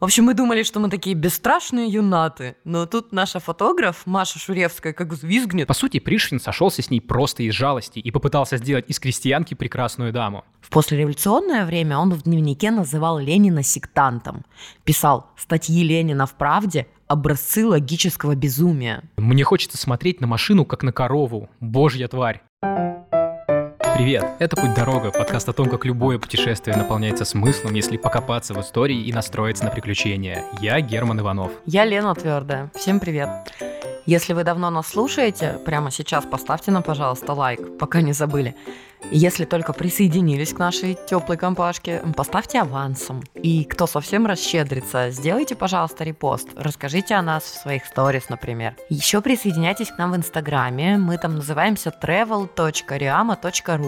В общем, мы думали, что мы такие бесстрашные юнаты, но тут наша фотограф Маша Шуревская как взвизгнет. По сути, Пришвин сошелся с ней просто из жалости и попытался сделать из крестьянки прекрасную даму. В послереволюционное время он в дневнике называл Ленина сектантом. Писал статьи Ленина в «Правде» образцы логического безумия. Мне хочется смотреть на машину, как на корову. Божья тварь. Привет, это «Путь-дорога», подкаст о том, как любое путешествие наполняется смыслом, если покопаться в истории и настроиться на приключения. Я Герман Иванов. Я Лена Твердая. Всем привет. Если вы давно нас слушаете, прямо сейчас поставьте нам, пожалуйста, лайк, пока не забыли. Если только присоединились к нашей теплой компашке, поставьте авансом. И кто совсем расщедрится, сделайте, пожалуйста, репост. Расскажите о нас в своих сторис, например. Еще присоединяйтесь к нам в Инстаграме. Мы там называемся travel.riama.ru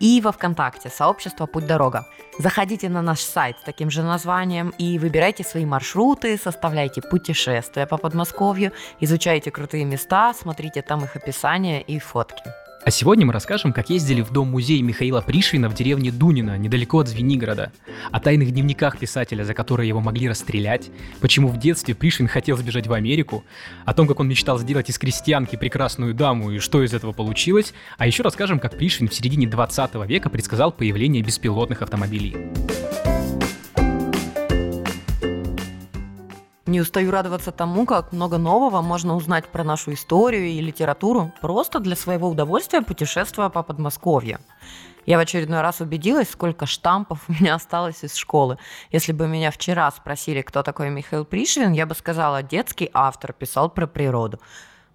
и во Вконтакте сообщество «Путь дорога». Заходите на наш сайт с таким же названием и выбирайте свои маршруты, составляйте путешествия по Подмосковью, изучайте крутые места, смотрите там их описание и фотки. А сегодня мы расскажем, как ездили в дом-музей Михаила Пришвина в деревне Дунина, недалеко от Звенигорода, о тайных дневниках писателя, за которые его могли расстрелять, почему в детстве Пришвин хотел сбежать в Америку, о том, как он мечтал сделать из крестьянки прекрасную даму и что из этого получилось, а еще расскажем, как Пришвин в середине 20 века предсказал появление беспилотных автомобилей. Не устаю радоваться тому, как много нового можно узнать про нашу историю и литературу просто для своего удовольствия путешествуя по Подмосковью. Я в очередной раз убедилась, сколько штампов у меня осталось из школы. Если бы меня вчера спросили, кто такой Михаил Пришвин, я бы сказала, детский автор писал про природу.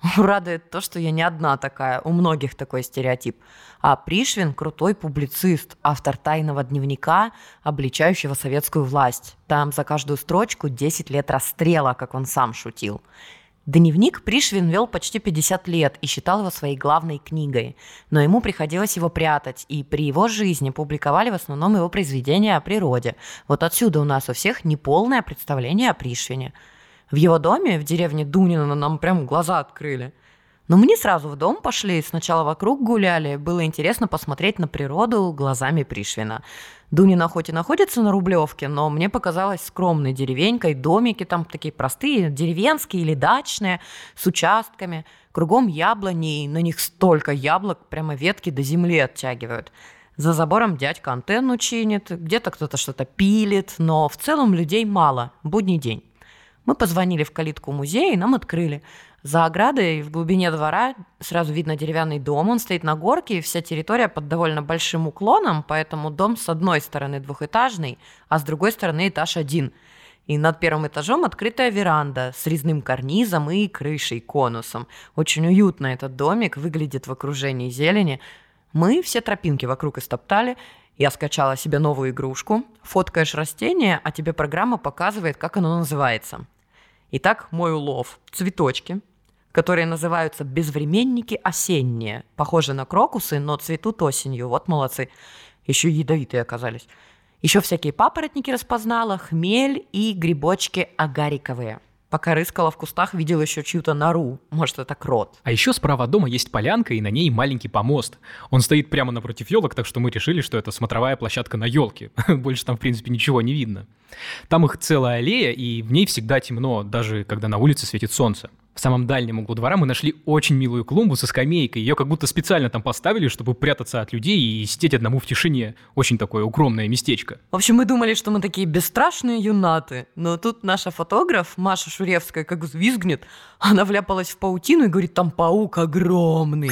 Радует то, что я не одна такая, у многих такой стереотип. А Пришвин – крутой публицист, автор тайного дневника, обличающего советскую власть. Там за каждую строчку 10 лет расстрела, как он сам шутил. Дневник Пришвин вел почти 50 лет и считал его своей главной книгой. Но ему приходилось его прятать, и при его жизни публиковали в основном его произведения о природе. Вот отсюда у нас у всех неполное представление о Пришвине – в его доме, в деревне Дунина, нам прям глаза открыли. Но мы не сразу в дом пошли, сначала вокруг гуляли. Было интересно посмотреть на природу глазами Пришвина. Дунина хоть и находится на Рублевке, но мне показалось скромной деревенькой, домики там такие простые, деревенские или дачные, с участками. Кругом яблони, и на них столько яблок, прямо ветки до земли оттягивают. За забором дядька антенну чинит, где-то кто-то что-то пилит, но в целом людей мало, будний день. Мы позвонили в калитку музея, и нам открыли. За оградой в глубине двора сразу видно деревянный дом. Он стоит на горке, и вся территория под довольно большим уклоном, поэтому дом с одной стороны двухэтажный, а с другой стороны этаж один. И над первым этажом открытая веранда с резным карнизом и крышей, конусом. Очень уютно этот домик, выглядит в окружении зелени. Мы все тропинки вокруг истоптали, я скачала себе новую игрушку, фоткаешь растение, а тебе программа показывает, как оно называется. Итак, мой улов – цветочки, которые называются безвременники осенние. Похожи на крокусы, но цветут осенью. Вот молодцы. Еще ядовитые оказались. Еще всякие папоротники распознала, хмель и грибочки агариковые – Пока рыскала в кустах, видел еще чью-то нору. Может, это крот. А еще справа от дома есть полянка, и на ней маленький помост. Он стоит прямо напротив елок, так что мы решили, что это смотровая площадка на елке. Больше там, в принципе, ничего не видно. Там их целая аллея, и в ней всегда темно, даже когда на улице светит солнце. В самом дальнем углу двора мы нашли очень милую клумбу со скамейкой. Ее как будто специально там поставили, чтобы прятаться от людей и сидеть одному в тишине. Очень такое укромное местечко. В общем, мы думали, что мы такие бесстрашные юнаты. Но тут наша фотограф, Маша Шуревская, как взвизгнет, она вляпалась в паутину и говорит, там паук огромный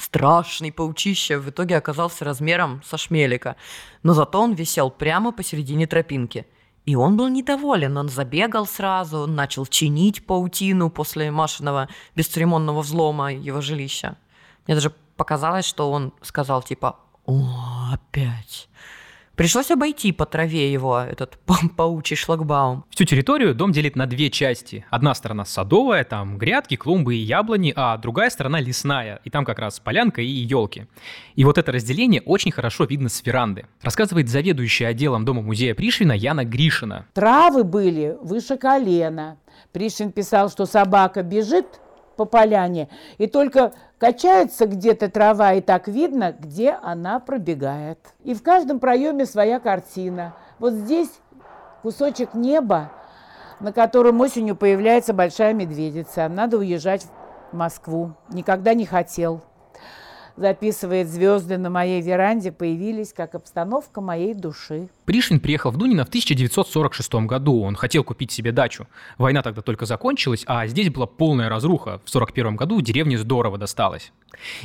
страшный паучище в итоге оказался размером со шмелика. Но зато он висел прямо посередине тропинки – и он был недоволен, он забегал сразу, начал чинить паутину после Машиного бесцеремонного взлома его жилища. Мне даже показалось, что он сказал типа «О, опять». Пришлось обойти по траве его, этот паучий шлагбаум. Всю территорию дом делит на две части. Одна сторона садовая, там грядки, клумбы и яблони, а другая сторона лесная, и там как раз полянка и елки. И вот это разделение очень хорошо видно с веранды. Рассказывает заведующая отделом дома-музея Пришвина Яна Гришина. Травы были выше колена. Пришвин писал, что собака бежит, по поляне, и только качается где-то трава, и так видно, где она пробегает. И в каждом проеме своя картина. Вот здесь кусочек неба, на котором осенью появляется большая медведица. Надо уезжать в Москву. Никогда не хотел записывает звезды на моей веранде, появились как обстановка моей души. Пришвин приехал в Дунино в 1946 году. Он хотел купить себе дачу. Война тогда только закончилась, а здесь была полная разруха. В 1941 году деревне здорово досталось.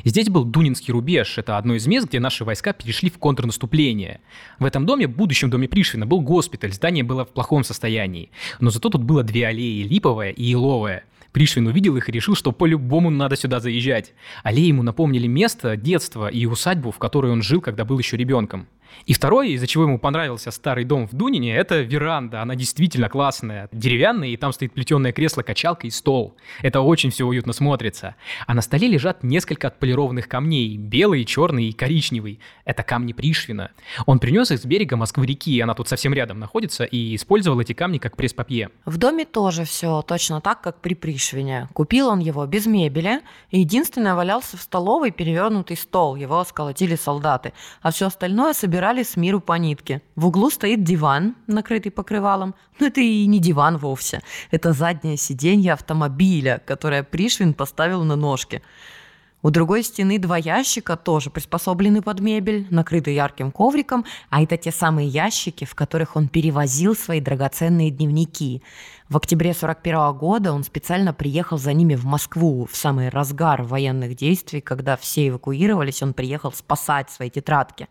Здесь был Дунинский рубеж. Это одно из мест, где наши войска перешли в контрнаступление. В этом доме, будущем доме Пришвина, был госпиталь. Здание было в плохом состоянии. Но зато тут было две аллеи, липовая и еловая. Пришвин увидел их и решил, что по-любому надо сюда заезжать. Аллеи ему напомнили место, детство и усадьбу, в которой он жил, когда был еще ребенком. И второе, из-за чего ему понравился старый дом в Дунине, это веранда. Она действительно классная, деревянная, и там стоит плетеное кресло-качалка и стол. Это очень все уютно смотрится. А на столе лежат несколько отполированных камней, белый, черный и коричневый. Это камни Пришвина. Он принес их с берега Москвы-реки, она тут совсем рядом находится, и использовал эти камни как пресс-папье. В доме тоже все точно так, как при Пришвине. Купил он его без мебели, и единственное валялся в столовой перевернутый стол, его сколотили солдаты, а все остальное собирали собирали с миру по нитке. В углу стоит диван, накрытый покрывалом. Но это и не диван вовсе. Это заднее сиденье автомобиля, которое Пришвин поставил на ножки. У другой стены два ящика, тоже приспособлены под мебель, накрыты ярким ковриком, а это те самые ящики, в которых он перевозил свои драгоценные дневники. В октябре 41 года он специально приехал за ними в Москву в самый разгар военных действий, когда все эвакуировались, он приехал спасать свои тетрадки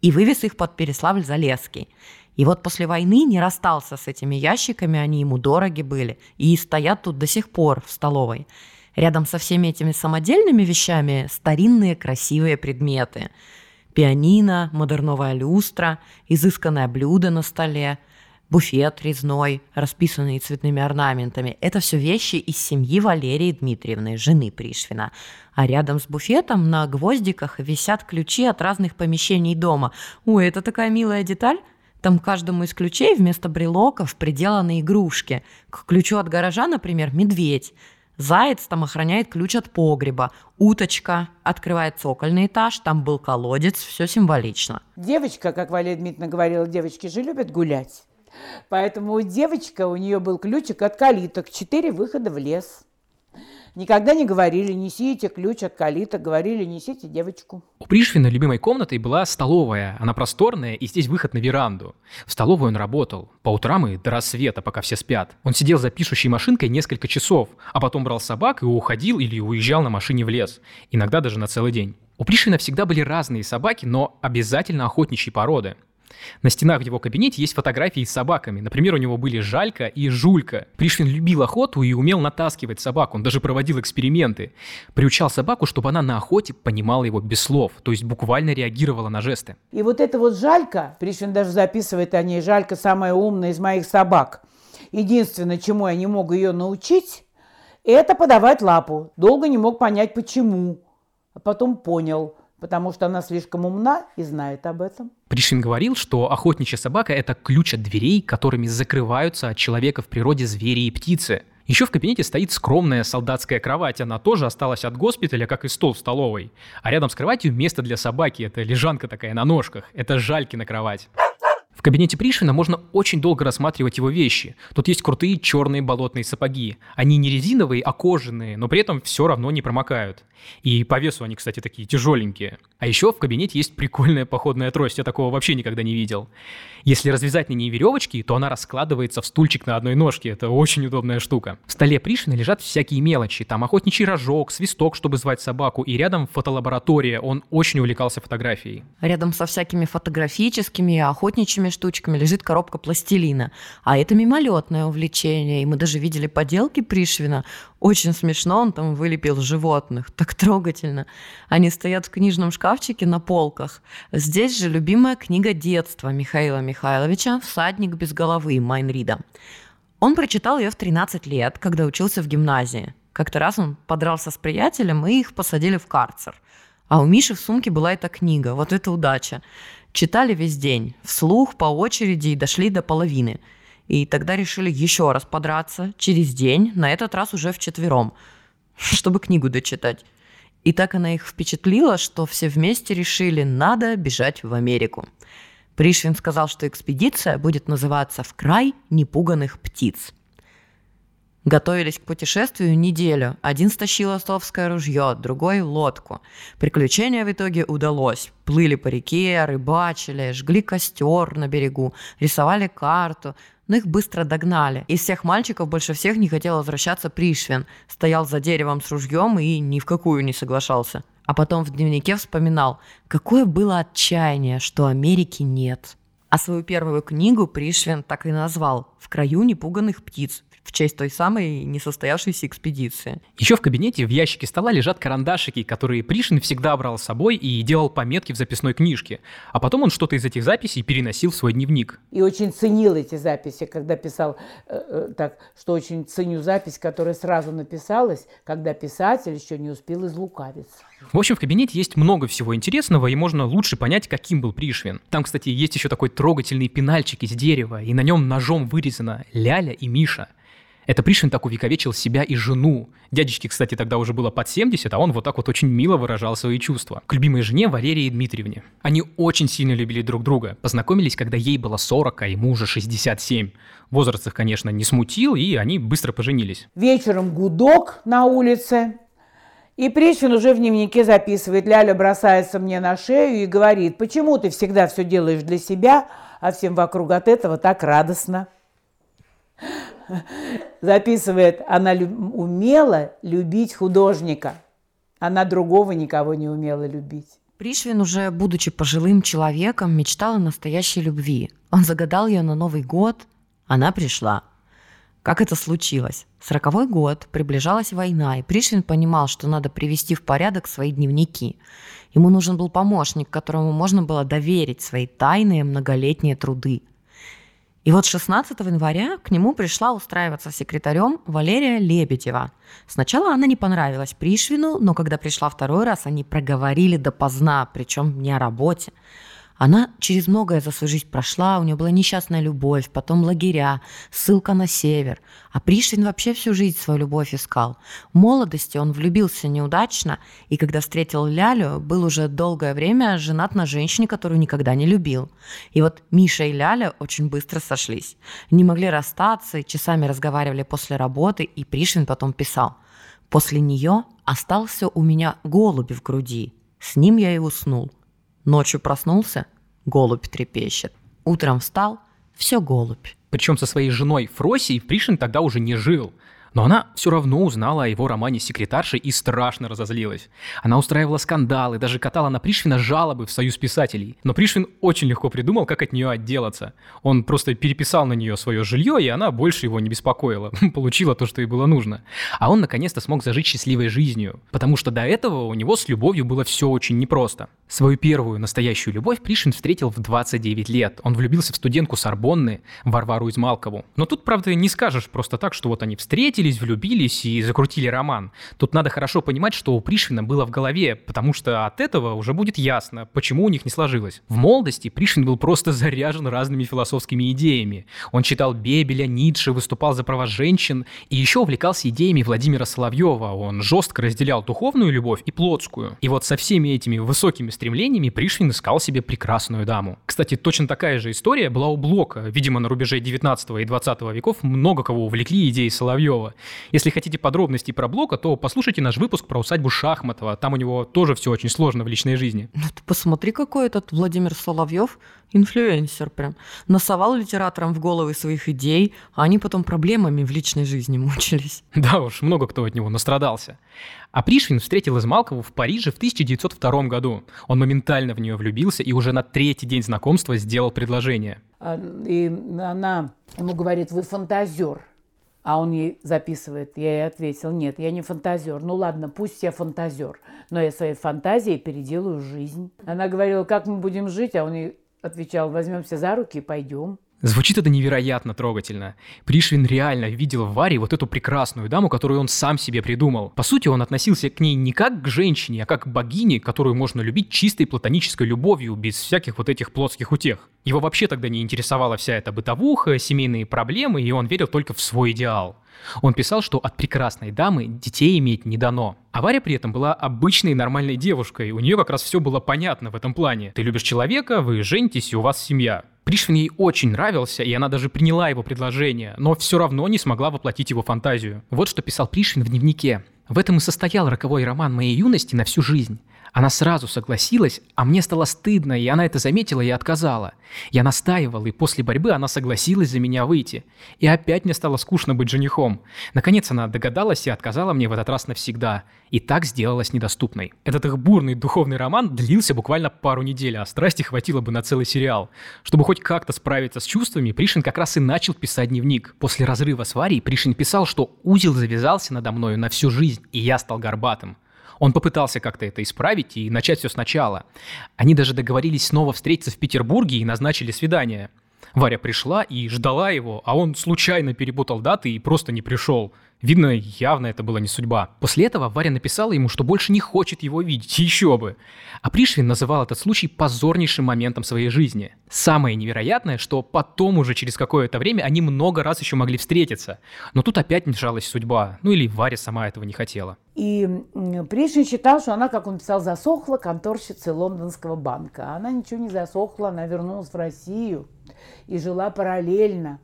и вывез их под Переславль-Залесский. И вот после войны не расстался с этими ящиками, они ему дороги были, и стоят тут до сих пор в столовой. Рядом со всеми этими самодельными вещами старинные красивые предметы. Пианино, модерновая люстра, изысканное блюдо на столе – буфет резной, расписанный цветными орнаментами. Это все вещи из семьи Валерии Дмитриевны, жены Пришвина. А рядом с буфетом на гвоздиках висят ключи от разных помещений дома. Ой, это такая милая деталь. Там каждому из ключей вместо брелоков приделаны игрушки. К ключу от гаража, например, медведь. Заяц там охраняет ключ от погреба. Уточка открывает цокольный этаж, там был колодец, все символично. Девочка, как Валерия Дмитриевна говорила, девочки же любят гулять. Поэтому девочка, у нее был ключик от калиток, четыре выхода в лес. Никогда не говорили, несите ключ от калиток, говорили, несите девочку. У Пришвина любимой комнатой была столовая. Она просторная, и здесь выход на веранду. В столовой он работал. По утрам и до рассвета, пока все спят. Он сидел за пишущей машинкой несколько часов, а потом брал собак и уходил или уезжал на машине в лес. Иногда даже на целый день. У Пришвина всегда были разные собаки, но обязательно охотничьей породы. На стенах в его кабинете есть фотографии с собаками. Например, у него были Жалька и Жулька. Пришвин любил охоту и умел натаскивать собаку. Он даже проводил эксперименты. Приучал собаку, чтобы она на охоте понимала его без слов, то есть буквально реагировала на жесты. И вот это вот Жалька, Пришвин даже записывает о ней, Жалька самая умная из моих собак. Единственное, чему я не мог ее научить, это подавать лапу. Долго не мог понять, почему. А потом понял – потому что она слишком умна и знает об этом. Пришвин говорил, что охотничья собака – это ключ от дверей, которыми закрываются от человека в природе звери и птицы. Еще в кабинете стоит скромная солдатская кровать. Она тоже осталась от госпиталя, как и стол в столовой. А рядом с кроватью место для собаки. Это лежанка такая на ножках. Это жальки на кровать. В кабинете Пришвина можно очень долго рассматривать его вещи. Тут есть крутые черные болотные сапоги. Они не резиновые, а кожаные, но при этом все равно не промокают. И по весу они, кстати, такие тяжеленькие. А еще в кабинете есть прикольная походная трость. Я такого вообще никогда не видел. Если развязать на ней веревочки, то она раскладывается в стульчик на одной ножке. Это очень удобная штука. В столе Пришвина лежат всякие мелочи. Там охотничий рожок, свисток, чтобы звать собаку. И рядом фотолаборатория. Он очень увлекался фотографией. Рядом со всякими фотографическими и штучками лежит коробка пластилина. А это мимолетное увлечение. И мы даже видели поделки Пришвина. Очень смешно, он там вылепил животных. Так трогательно. Они стоят в книжном шкафчике на полках. Здесь же любимая книга детства Михаила Михайловича «Всадник без головы» Майнрида. Он прочитал ее в 13 лет, когда учился в гимназии. Как-то раз он подрался с приятелем, и их посадили в карцер. А у Миши в сумке была эта книга. Вот это удача. Читали весь день, вслух, по очереди и дошли до половины. И тогда решили еще раз подраться, через день, на этот раз уже вчетвером, чтобы книгу дочитать. И так она их впечатлила, что все вместе решили, надо бежать в Америку. Пришвин сказал, что экспедиция будет называться «В край непуганных птиц». Готовились к путешествию неделю. Один стащил отцовское ружье, другой – лодку. Приключение в итоге удалось. Плыли по реке, рыбачили, жгли костер на берегу, рисовали карту. Но их быстро догнали. Из всех мальчиков больше всех не хотел возвращаться Пришвин. Стоял за деревом с ружьем и ни в какую не соглашался. А потом в дневнике вспоминал, какое было отчаяние, что Америки нет. А свою первую книгу Пришвин так и назвал «В краю непуганных птиц», в честь той самой несостоявшейся экспедиции. Еще в кабинете в ящике стола лежат карандашики, которые Пришин всега брал с собой и делал пометки в записной книжке. А потом он что-то из этих записей переносил в свой дневник. И очень ценил эти записи, когда писал, э, э, так, что очень ценю запись, которая сразу написалась, когда писатель еще не успел излукавиться. В общем, в кабинете есть много всего интересного, и можно лучше понять, каким был Пришвин. Там, кстати, есть еще такой трогательный пенальчик из дерева, и на нем ножом вырезано Ляля и Миша. Это Пришвин так увековечил себя и жену. Дядечке, кстати, тогда уже было под 70, а он вот так вот очень мило выражал свои чувства. К любимой жене Валерии Дмитриевне. Они очень сильно любили друг друга. Познакомились, когда ей было 40, а ему уже 67. Возраст их, конечно, не смутил, и они быстро поженились. Вечером гудок на улице. И Пришвин уже в дневнике записывает, Ляля бросается мне на шею и говорит, почему ты всегда все делаешь для себя, а всем вокруг от этого так радостно записывает, она умела любить художника. Она другого никого не умела любить. Пришвин, уже будучи пожилым человеком, мечтал о настоящей любви. Он загадал ее на Новый год, она пришла. Как это случилось? Сороковой год, приближалась война, и Пришвин понимал, что надо привести в порядок свои дневники. Ему нужен был помощник, которому можно было доверить свои тайные многолетние труды. И вот 16 января к нему пришла устраиваться секретарем Валерия Лебедева. Сначала она не понравилась Пришвину, но когда пришла второй раз, они проговорили допоздна, причем не о работе. Она через многое за свою жизнь прошла, у нее была несчастная любовь, потом лагеря, ссылка на север. А Пришвин вообще всю жизнь свою любовь искал. В молодости он влюбился неудачно, и когда встретил Лялю, был уже долгое время женат на женщине, которую никогда не любил. И вот Миша и Ляля очень быстро сошлись. Не могли расстаться, часами разговаривали после работы, и Пришвин потом писал. «После нее остался у меня голубь в груди. С ним я и уснул. Ночью проснулся, голубь трепещет. Утром встал, все голубь. Причем со своей женой Фросей Пришин тогда уже не жил. Но она все равно узнала о его романе с секретаршей и страшно разозлилась. Она устраивала скандалы, даже катала на Пришвина жалобы в союз писателей. Но Пришвин очень легко придумал, как от нее отделаться. Он просто переписал на нее свое жилье, и она больше его не беспокоила. Получила то, что ей было нужно. А он наконец-то смог зажить счастливой жизнью. Потому что до этого у него с любовью было все очень непросто. Свою первую настоящую любовь Пришвин встретил в 29 лет. Он влюбился в студентку Сорбонны, Варвару Измалкову. Но тут, правда, не скажешь просто так, что вот они встретились, встретились, влюбились и закрутили роман. Тут надо хорошо понимать, что у Пришвина было в голове, потому что от этого уже будет ясно, почему у них не сложилось. В молодости Пришвин был просто заряжен разными философскими идеями. Он читал Бебеля, Ницше, выступал за права женщин и еще увлекался идеями Владимира Соловьева. Он жестко разделял духовную любовь и плотскую. И вот со всеми этими высокими стремлениями Пришвин искал себе прекрасную даму. Кстати, точно такая же история была у Блока. Видимо, на рубеже 19 и 20 веков много кого увлекли идеи Соловьева. Если хотите подробностей про Блока, то послушайте наш выпуск про усадьбу Шахматова. Там у него тоже все очень сложно в личной жизни. Ну ты посмотри, какой этот Владимир Соловьев инфлюенсер прям. Насовал литераторам в головы своих идей, а они потом проблемами в личной жизни мучились. Да уж, много кто от него настрадался. А Пришвин встретил Измалкову в Париже в 1902 году. Он моментально в нее влюбился и уже на третий день знакомства сделал предложение. А, и она ему говорит, вы фантазер. А он ей записывает. Я ей ответил, нет, я не фантазер. Ну ладно, пусть я фантазер, но я своей фантазией переделаю жизнь. Она говорила, как мы будем жить, а он ей отвечал, возьмемся за руки и пойдем. Звучит это невероятно трогательно. Пришвин реально видел в Варе вот эту прекрасную даму, которую он сам себе придумал. По сути, он относился к ней не как к женщине, а как к богине, которую можно любить чистой платонической любовью, без всяких вот этих плотских утех. Его вообще тогда не интересовала вся эта бытовуха, семейные проблемы, и он верил только в свой идеал. Он писал, что от прекрасной дамы детей иметь не дано. А Варя при этом была обычной нормальной девушкой, у нее как раз все было понятно в этом плане. Ты любишь человека, вы женитесь, и у вас семья. Пришвин ей очень нравился, и она даже приняла его предложение, но все равно не смогла воплотить его фантазию. Вот что писал Пришвин в дневнике. В этом и состоял роковой роман моей юности на всю жизнь. Она сразу согласилась, а мне стало стыдно, и она это заметила и отказала. Я настаивал, и после борьбы она согласилась за меня выйти. И опять мне стало скучно быть женихом. Наконец она догадалась и отказала мне в этот раз навсегда. И так сделалась недоступной. Этот их бурный духовный роман длился буквально пару недель, а страсти хватило бы на целый сериал. Чтобы хоть как-то справиться с чувствами, Пришин как раз и начал писать дневник. После разрыва с Варей Пришин писал, что узел завязался надо мною на всю жизнь, и я стал горбатым. Он попытался как-то это исправить и начать все сначала. Они даже договорились снова встретиться в Петербурге и назначили свидание. Варя пришла и ждала его, а он случайно перепутал даты и просто не пришел. Видно, явно это была не судьба. После этого Варя написала ему, что больше не хочет его видеть, еще бы. А Пришвин называл этот случай позорнейшим моментом своей жизни. Самое невероятное, что потом уже через какое-то время они много раз еще могли встретиться. Но тут опять мешалась судьба. Ну или Варя сама этого не хотела. И Пришвин считал, что она, как он писал, засохла конторщицей лондонского банка. Она ничего не засохла, она вернулась в Россию и жила параллельно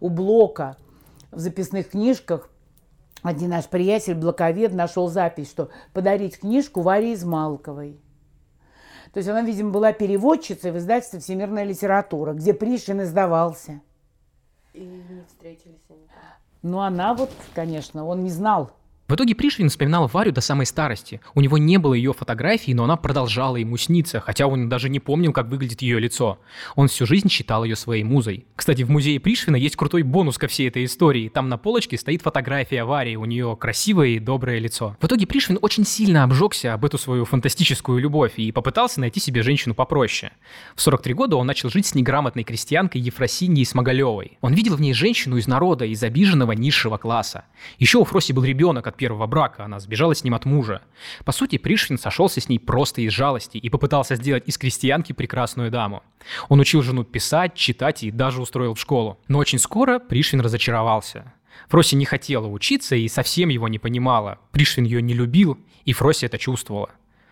у Блока – в записных книжках один наш приятель, блоковед, нашел запись, что подарить книжку Варе Измалковой. То есть она, видимо, была переводчицей в издательстве «Всемирная литература», где Пришвин издавался. И не встретились они. Ну, она вот, конечно, он не знал, в итоге Пришвин вспоминал Варю до самой старости. У него не было ее фотографии, но она продолжала ему сниться, хотя он даже не помнил, как выглядит ее лицо. Он всю жизнь считал ее своей музой. Кстати, в музее Пришвина есть крутой бонус ко всей этой истории. Там на полочке стоит фотография Вари, у нее красивое и доброе лицо. В итоге Пришвин очень сильно обжегся об эту свою фантастическую любовь и попытался найти себе женщину попроще. В 43 года он начал жить с неграмотной крестьянкой Ефросиньей Смоголевой. Он видел в ней женщину из народа, из обиженного низшего класса. Еще у Фроси был ребенок от первого брака, она сбежала с ним от мужа. По сути, Пришвин сошелся с ней просто из жалости и попытался сделать из крестьянки прекрасную даму. Он учил жену писать, читать и даже устроил в школу. Но очень скоро Пришвин разочаровался. Фроси не хотела учиться и совсем его не понимала. Пришвин ее не любил, и Фроси это чувствовала.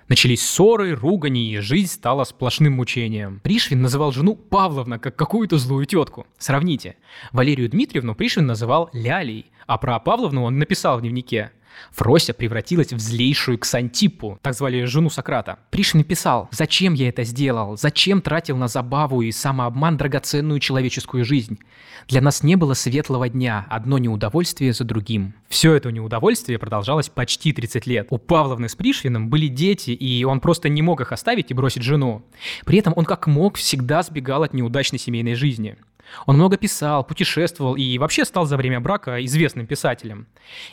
Начались ссоры, ругани, и жизнь стала сплошным мучением. Пришвин называл жену Павловна как какую-то злую тетку. Сравните. Валерию Дмитриевну Пришвин называл Лялей, а про Павловну он написал в дневнике. Фрося превратилась в злейшую Ксантипу, так звали жену Сократа. Пришвин писал, зачем я это сделал, зачем тратил на забаву и самообман драгоценную человеческую жизнь. Для нас не было светлого дня, одно неудовольствие за другим. Все это неудовольствие продолжалось почти 30 лет. У Павловны с Пришвином были дети, и он просто не мог их оставить и бросить жену. При этом он как мог всегда сбегал от неудачной семейной жизни. Он много писал, путешествовал и вообще стал за время брака известным писателем.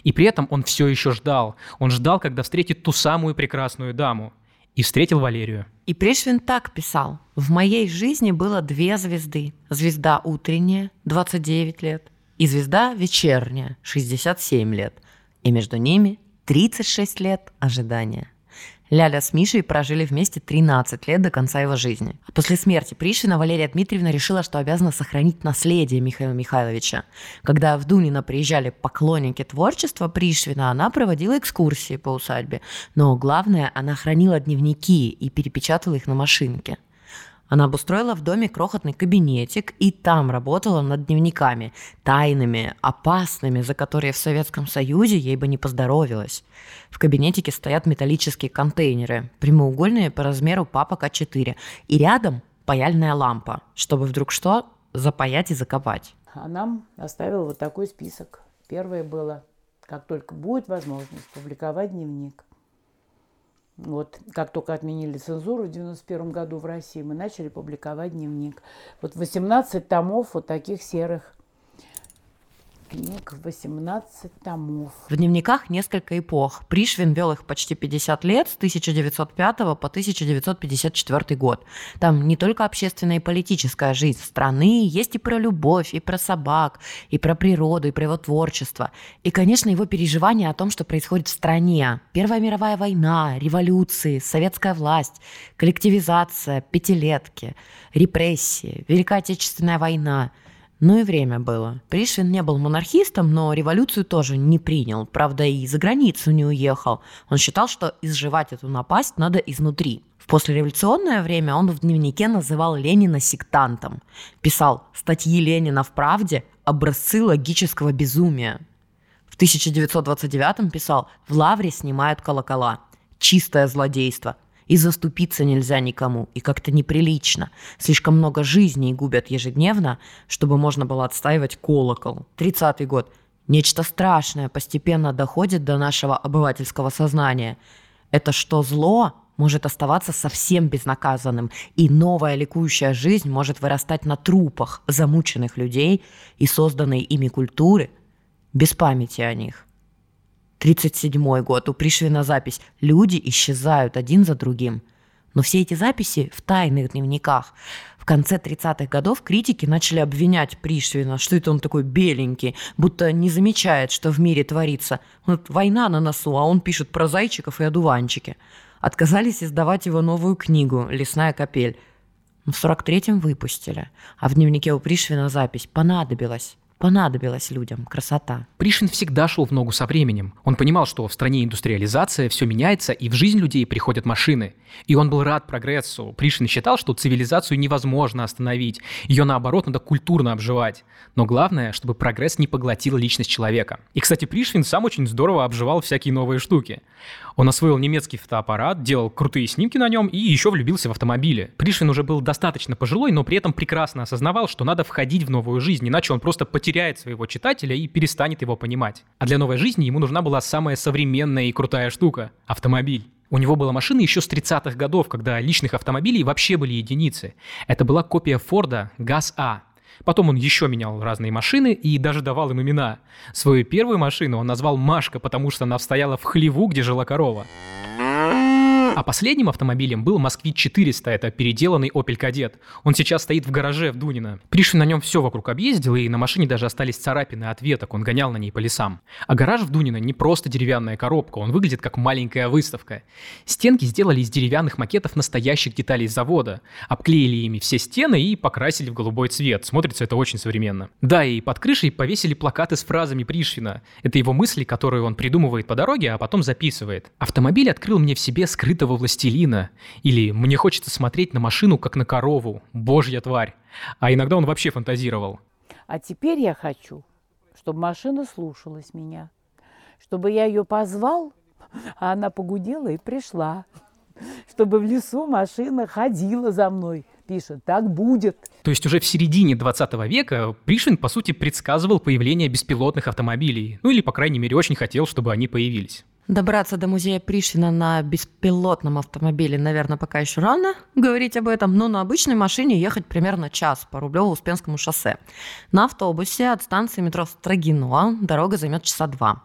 И при этом он все еще ждал. Он ждал, когда встретит ту самую прекрасную даму. И встретил Валерию. И Пришвин так писал. «В моей жизни было две звезды. Звезда утренняя, 29 лет, и звезда вечерняя, 67 лет. И между ними 36 лет ожидания». Ляля с Мишей прожили вместе 13 лет до конца его жизни. После смерти Пришвина Валерия Дмитриевна решила, что обязана сохранить наследие Михаила Михайловича. Когда в Дунино приезжали поклонники творчества Пришвина, она проводила экскурсии по усадьбе. Но главное, она хранила дневники и перепечатала их на машинке. Она обустроила в доме крохотный кабинетик и там работала над дневниками, тайными, опасными, за которые в Советском Союзе ей бы не поздоровилось. В кабинетике стоят металлические контейнеры, прямоугольные по размеру папок А4, и рядом паяльная лампа, чтобы вдруг что, запаять и закопать. А нам оставил вот такой список. Первое было, как только будет возможность, публиковать дневник. Вот, как только отменили цензуру в 91 году в России, мы начали публиковать дневник. Вот 18 томов вот таких серых книг 18 томов. В дневниках несколько эпох. Пришвин вел их почти 50 лет, с 1905 по 1954 год. Там не только общественная и политическая жизнь страны, есть и про любовь, и про собак, и про природу, и про его творчество. И, конечно, его переживания о том, что происходит в стране. Первая мировая война, революции, советская власть, коллективизация, пятилетки, репрессии, Великая Отечественная война – Ну и время было. Пришвин не был монархистом, но революцию тоже не принял. Правда, и за границу не уехал. Он считал, что изживать эту напасть надо изнутри. В послереволюционное время он в дневнике называл Ленина сектантом. Писал статьи Ленина в «Правде» образцы логического безумия. В 1929 писал «В лавре снимают колокола. Чистое злодейство. И заступиться нельзя никому, и как-то неприлично. Слишком много жизней губят ежедневно, чтобы можно было отстаивать колокол. 30-й год. Нечто страшное постепенно доходит до нашего обывательского сознания. Это что зло может оставаться совсем безнаказанным, и новая ликующая жизнь может вырастать на трупах замученных людей и созданной ими культуры без памяти о них. 37 год, у Пришвина запись «Люди исчезают один за другим». Но все эти записи в тайных дневниках. В конце 30-х годов критики начали обвинять Пришвина, что это он такой беленький, будто не замечает, что в мире творится. Вот война на носу, а он пишет про зайчиков и одуванчики. Отказались издавать его новую книгу «Лесная капель». В 43-м выпустили, а в дневнике у Пришвина запись «Понадобилось» понадобилась людям красота. Пришвин всегда шел в ногу со временем. Он понимал, что в стране индустриализация, все меняется, и в жизнь людей приходят машины. И он был рад прогрессу. Пришвин считал, что цивилизацию невозможно остановить. Ее, наоборот, надо культурно обживать. Но главное, чтобы прогресс не поглотил личность человека. И, кстати, Пришвин сам очень здорово обживал всякие новые штуки. Он освоил немецкий фотоаппарат, делал крутые снимки на нем и еще влюбился в автомобили. Пришвин уже был достаточно пожилой, но при этом прекрасно осознавал, что надо входить в новую жизнь, иначе он просто потеряет своего читателя и перестанет его понимать. А для новой жизни ему нужна была самая современная и крутая штука – автомобиль. У него была машина еще с 30-х годов, когда личных автомобилей вообще были единицы. Это была копия Форда ГАЗ-А. Потом он еще менял разные машины и даже давал им имена. Свою первую машину он назвал Машка, потому что она стояла в хлеву, где жила корова. А последним автомобилем был Москвич-400, это переделанный Opel Kadett. Он сейчас стоит в гараже в Дунино. Пришвин на нем все вокруг объездил, и на машине даже остались царапины от веток, он гонял на ней по лесам. А гараж в Дунино не просто деревянная коробка, он выглядит как маленькая выставка. Стенки сделали из деревянных макетов настоящих деталей завода. Обклеили ими все стены и покрасили в голубой цвет. Смотрится это очень современно. Да, и под крышей повесили плакаты с фразами Пришвина. Это его мысли, которые он придумывает по дороге, а потом записывает. Автомобиль открыл мне в себе скрытого этого властелина. Или «мне хочется смотреть на машину, как на корову, божья тварь». А иногда он вообще фантазировал. А теперь я хочу, чтобы машина слушалась меня. Чтобы я ее позвал, а она погудела и пришла. Чтобы в лесу машина ходила за мной пишет, так будет. То есть уже в середине 20 века Пришвин, по сути, предсказывал появление беспилотных автомобилей. Ну или, по крайней мере, очень хотел, чтобы они появились. Добраться до музея Пришвина на беспилотном автомобиле, наверное, пока еще рано говорить об этом, но на обычной машине ехать примерно час по Рублево-Успенскому шоссе. На автобусе от станции метро Строгино дорога займет часа два.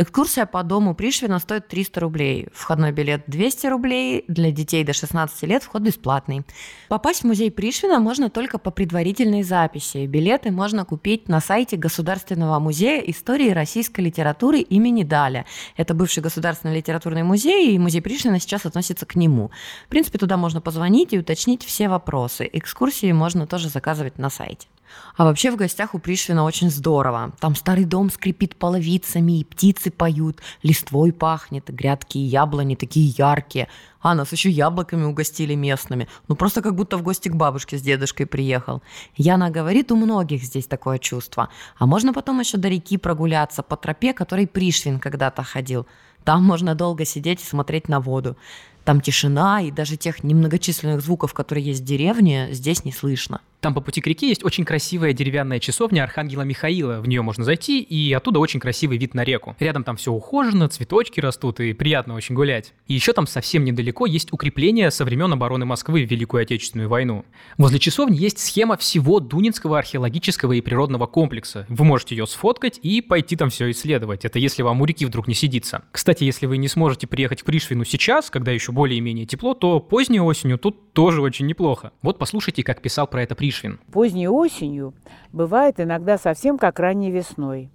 Экскурсия по дому Пришвина стоит 300 рублей. Входной билет 200 рублей. Для детей до 16 лет вход бесплатный. Попасть в музей Пришвина можно только по предварительной записи. Билеты можно купить на сайте Государственного музея истории российской литературы имени Даля. Это бывший государственный литературный музей, и музей Пришвина сейчас относится к нему. В принципе, туда можно позвонить и уточнить все вопросы. Экскурсии можно тоже заказывать на сайте. А вообще в гостях у Пришвина очень здорово. Там старый дом скрипит половицами, и птицы поют, листвой пахнет, грядки и яблони такие яркие. А нас еще яблоками угостили местными. Ну просто как будто в гости к бабушке с дедушкой приехал. Яна говорит, у многих здесь такое чувство. А можно потом еще до реки прогуляться по тропе, которой Пришвин когда-то ходил. Там можно долго сидеть и смотреть на воду. Там тишина, и даже тех немногочисленных звуков, которые есть в деревне, здесь не слышно. Там по пути к реке есть очень красивая деревянная часовня Архангела Михаила. В нее можно зайти, и оттуда очень красивый вид на реку. Рядом там все ухожено, цветочки растут, и приятно очень гулять. И еще там совсем недалеко есть укрепление со времен обороны Москвы в Великую Отечественную войну. Возле часовни есть схема всего Дунинского археологического и природного комплекса. Вы можете ее сфоткать и пойти там все исследовать. Это если вам у реки вдруг не сидится. Кстати, если вы не сможете приехать к Пришвину сейчас, когда еще более-менее тепло, то поздней осенью тут тоже очень неплохо. Вот послушайте, как писал про это Пришвин Пришвин. Поздней осенью бывает иногда совсем как ранней весной.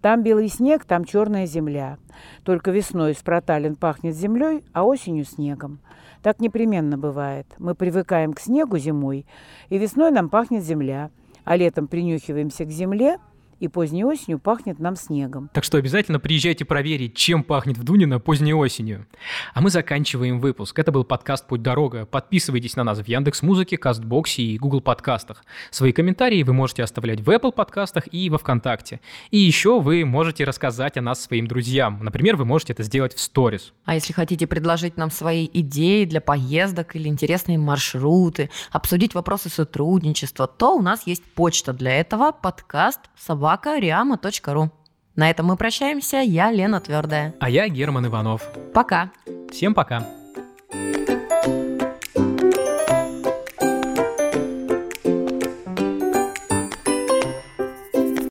Там белый снег, там черная земля. Только весной с проталин пахнет землей, а осенью снегом. Так непременно бывает. Мы привыкаем к снегу зимой, и весной нам пахнет земля, а летом принюхиваемся к земле, и поздней осенью пахнет нам снегом. Так что обязательно приезжайте проверить, чем пахнет в Дунино поздней осенью. А мы заканчиваем выпуск. Это был подкаст «Путь дорога». Подписывайтесь на нас в Яндекс Музыке, Кастбоксе и Google подкастах. Свои комментарии вы можете оставлять в Apple подкастах и во Вконтакте. И еще вы можете рассказать о нас своим друзьям. Например, вы можете это сделать в сторис. А если хотите предложить нам свои идеи для поездок или интересные маршруты, обсудить вопросы сотрудничества, то у нас есть почта для этого – подкаст собака собака На этом мы прощаемся. Я Лена Твердая. А я Герман Иванов. Пока. Всем пока.